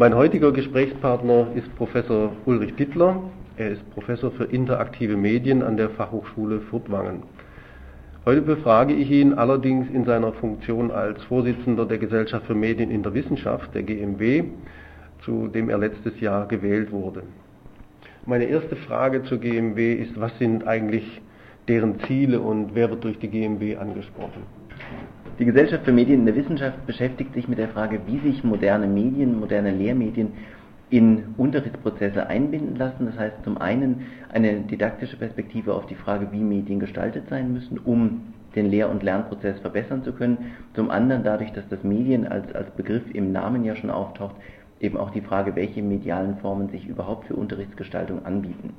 Mein heutiger Gesprächspartner ist Professor Ulrich Pittler. Er ist Professor für interaktive Medien an der Fachhochschule Furtwangen. Heute befrage ich ihn allerdings in seiner Funktion als Vorsitzender der Gesellschaft für Medien in der Wissenschaft, der GMW, zu dem er letztes Jahr gewählt wurde. Meine erste Frage zur GMW ist, was sind eigentlich deren Ziele und wer wird durch die GMW angesprochen? Die Gesellschaft für Medien in der Wissenschaft beschäftigt sich mit der Frage, wie sich moderne Medien, moderne Lehrmedien in Unterrichtsprozesse einbinden lassen. Das heißt zum einen eine didaktische Perspektive auf die Frage, wie Medien gestaltet sein müssen, um den Lehr- und Lernprozess verbessern zu können. Zum anderen dadurch, dass das Medien als, als Begriff im Namen ja schon auftaucht, eben auch die Frage, welche medialen Formen sich überhaupt für Unterrichtsgestaltung anbieten.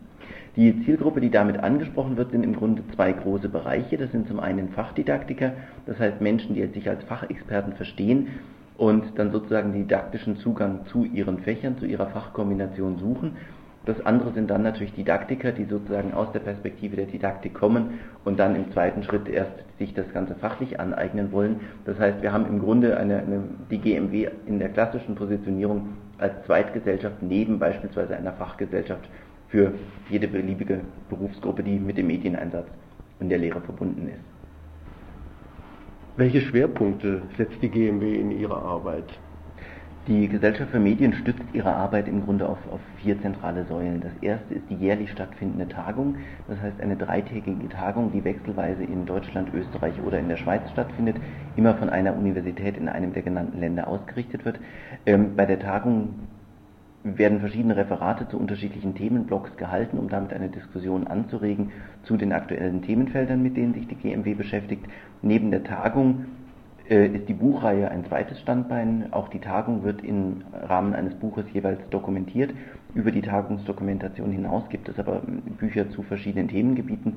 Die Zielgruppe, die damit angesprochen wird, sind im Grunde zwei große Bereiche. Das sind zum einen Fachdidaktiker, das heißt Menschen, die sich als Fachexperten verstehen und dann sozusagen didaktischen Zugang zu ihren Fächern, zu ihrer Fachkombination suchen. Das andere sind dann natürlich Didaktiker, die sozusagen aus der Perspektive der Didaktik kommen und dann im zweiten Schritt erst sich das Ganze fachlich aneignen wollen. Das heißt, wir haben im Grunde eine, eine, die GMW in der klassischen Positionierung als Zweitgesellschaft neben beispielsweise einer Fachgesellschaft für jede beliebige Berufsgruppe, die mit dem Medieneinsatz in der Lehre verbunden ist. Welche Schwerpunkte setzt die GMW in ihrer Arbeit? Die Gesellschaft für Medien stützt ihre Arbeit im Grunde auf, auf, vier zentrale Säulen. Das erste ist die jährlich stattfindende Tagung, das heißt eine dreitägige Tagung, die wechselweise in Deutschland, Österreich oder in der Schweiz stattfindet, immer von einer Universität in einem der genannten Länder ausgerichtet wird. Ähm, bei der Tagung werden verschiedene Referate zu unterschiedlichen Themenblocks gehalten, um damit eine Diskussion anzuregen zu den aktuellen Themenfeldern, mit denen sich die GMW beschäftigt. Neben der Tagung ist die Buchreihe ein zweites Standbein. Auch die Tagung wird im Rahmen eines Buches jeweils dokumentiert. Über die Tagungsdokumentation hinaus gibt es aber Bücher zu verschiedenen Themengebieten,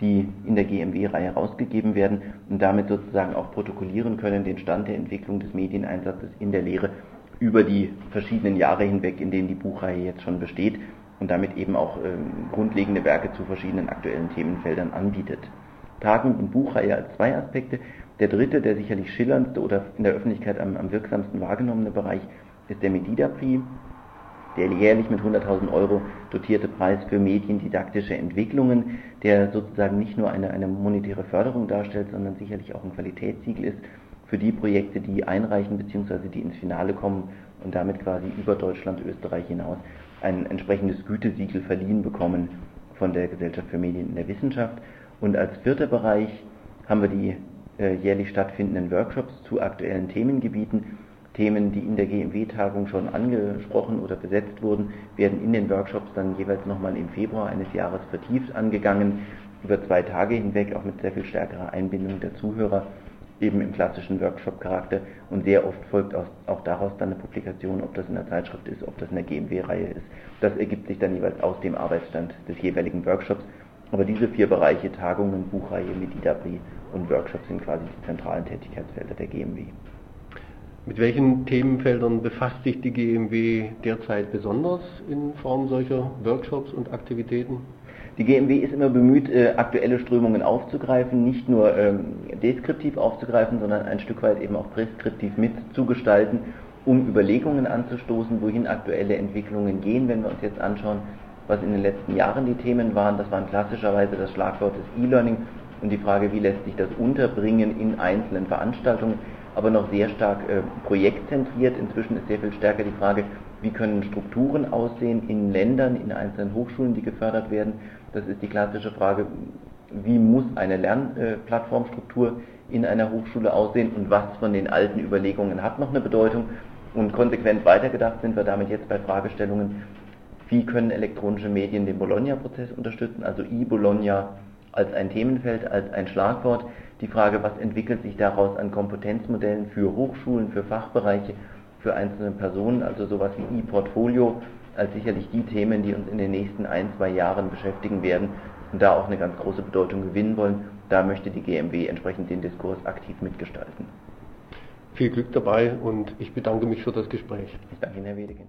die in der GMW-Reihe rausgegeben werden und damit sozusagen auch protokollieren können den Stand der Entwicklung des Medieneinsatzes in der Lehre über die verschiedenen Jahre hinweg, in denen die Buchreihe jetzt schon besteht und damit eben auch ähm, grundlegende Werke zu verschiedenen aktuellen Themenfeldern anbietet. Tagung und Buchreihe als zwei Aspekte. Der dritte, der sicherlich schillerndste oder in der Öffentlichkeit am, am wirksamsten wahrgenommene Bereich ist der Medida-Prix, der jährlich mit 100.000 Euro dotierte Preis für mediendidaktische Entwicklungen, der sozusagen nicht nur eine, eine monetäre Förderung darstellt, sondern sicherlich auch ein Qualitätssiegel ist für die Projekte, die einreichen bzw. die ins Finale kommen und damit quasi über Deutschland, Österreich hinaus ein entsprechendes Gütesiegel verliehen bekommen von der Gesellschaft für Medien in der Wissenschaft. Und als vierter Bereich haben wir die äh, jährlich stattfindenden Workshops zu aktuellen Themengebieten. Themen, die in der GMW-Tagung schon angesprochen oder besetzt wurden, werden in den Workshops dann jeweils nochmal im Februar eines Jahres vertieft angegangen, über zwei Tage hinweg, auch mit sehr viel stärkerer Einbindung der Zuhörer eben im klassischen Workshop-Charakter und sehr oft folgt auch daraus dann eine Publikation, ob das in der Zeitschrift ist, ob das in der GMW-Reihe ist. Das ergibt sich dann jeweils aus dem Arbeitsstand des jeweiligen Workshops. Aber diese vier Bereiche, Tagungen, Buchreihe, Medidabri und Workshops sind quasi die zentralen Tätigkeitsfelder der GMW. Mit welchen Themenfeldern befasst sich die GMW derzeit besonders in Form solcher Workshops und Aktivitäten? Die GMW ist immer bemüht, äh, aktuelle Strömungen aufzugreifen, nicht nur ähm, deskriptiv aufzugreifen, sondern ein Stück weit eben auch präskriptiv mitzugestalten, um Überlegungen anzustoßen, wohin aktuelle Entwicklungen gehen. Wenn wir uns jetzt anschauen, was in den letzten Jahren die Themen waren, das waren klassischerweise das Schlagwort des E-Learning und die Frage, wie lässt sich das unterbringen in einzelnen Veranstaltungen, aber noch sehr stark äh, projektzentriert. Inzwischen ist sehr viel stärker die Frage, wie können Strukturen aussehen in Ländern, in einzelnen Hochschulen, die gefördert werden. Das ist die klassische Frage, wie muss eine Lernplattformstruktur in einer Hochschule aussehen und was von den alten Überlegungen hat noch eine Bedeutung. Und konsequent weitergedacht sind wir damit jetzt bei Fragestellungen, wie können elektronische Medien den Bologna-Prozess unterstützen, also i-Bologna als ein Themenfeld, als ein Schlagwort. Die Frage, was entwickelt sich daraus an Kompetenzmodellen für Hochschulen, für Fachbereiche für einzelne Personen, also sowas wie E-Portfolio, als sicherlich die Themen, die uns in den nächsten ein, zwei Jahren beschäftigen werden und da auch eine ganz große Bedeutung gewinnen wollen. Da möchte die GMW entsprechend den Diskurs aktiv mitgestalten. Viel Glück dabei und ich bedanke mich für das Gespräch. Ich danke Ihnen, Herr Wedekind.